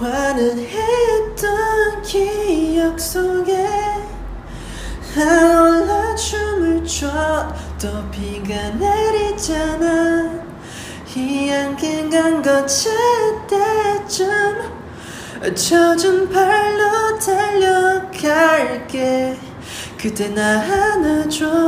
환은했던 기억 속에 하올라 춤을 춰또 비가 내리잖아. 이 안개가 거칠 때쯤 젖은 발로 달려갈게. 그때 나 안아줘.